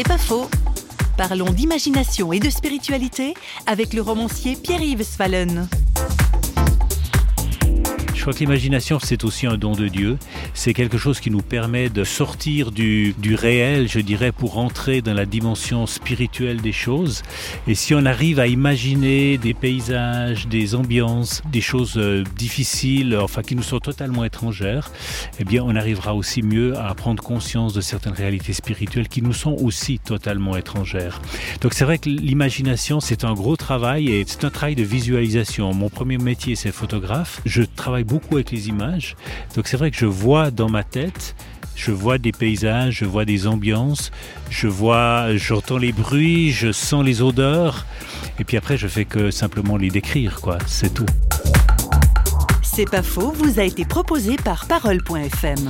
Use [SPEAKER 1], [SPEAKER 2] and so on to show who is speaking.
[SPEAKER 1] C'est pas faux. Parlons d'imagination et de spiritualité avec le romancier Pierre-Yves Svallen.
[SPEAKER 2] Je crois que l'imagination, c'est aussi un don de Dieu. C'est quelque chose qui nous permet de sortir du, réel, je dirais, pour entrer dans la dimension spirituelle des choses. Et si on arrive à imaginer des paysages, des ambiances, des choses euh, difficiles, enfin qui nous sont totalement étrangères, eh bien, on arrivera aussi mieux à prendre conscience de certaines réalités spirituelles qui nous sont aussi totalement étrangères. Donc c'est vrai que l'imagination, c'est un gros travail et c'est un travail de visualisation. Mon premier métier, c'est photographe. Je travaille beaucoup avec les images. Donc c'est vrai que je vois dans ma tête, je vois des paysages, je vois des ambiances, je vois, j'entends les bruits, je sens les odeurs. Et puis après, je fais que simplement les décrire, quoi. C'est tout.
[SPEAKER 1] C'est pas faux, vous a été proposé par parole.fm.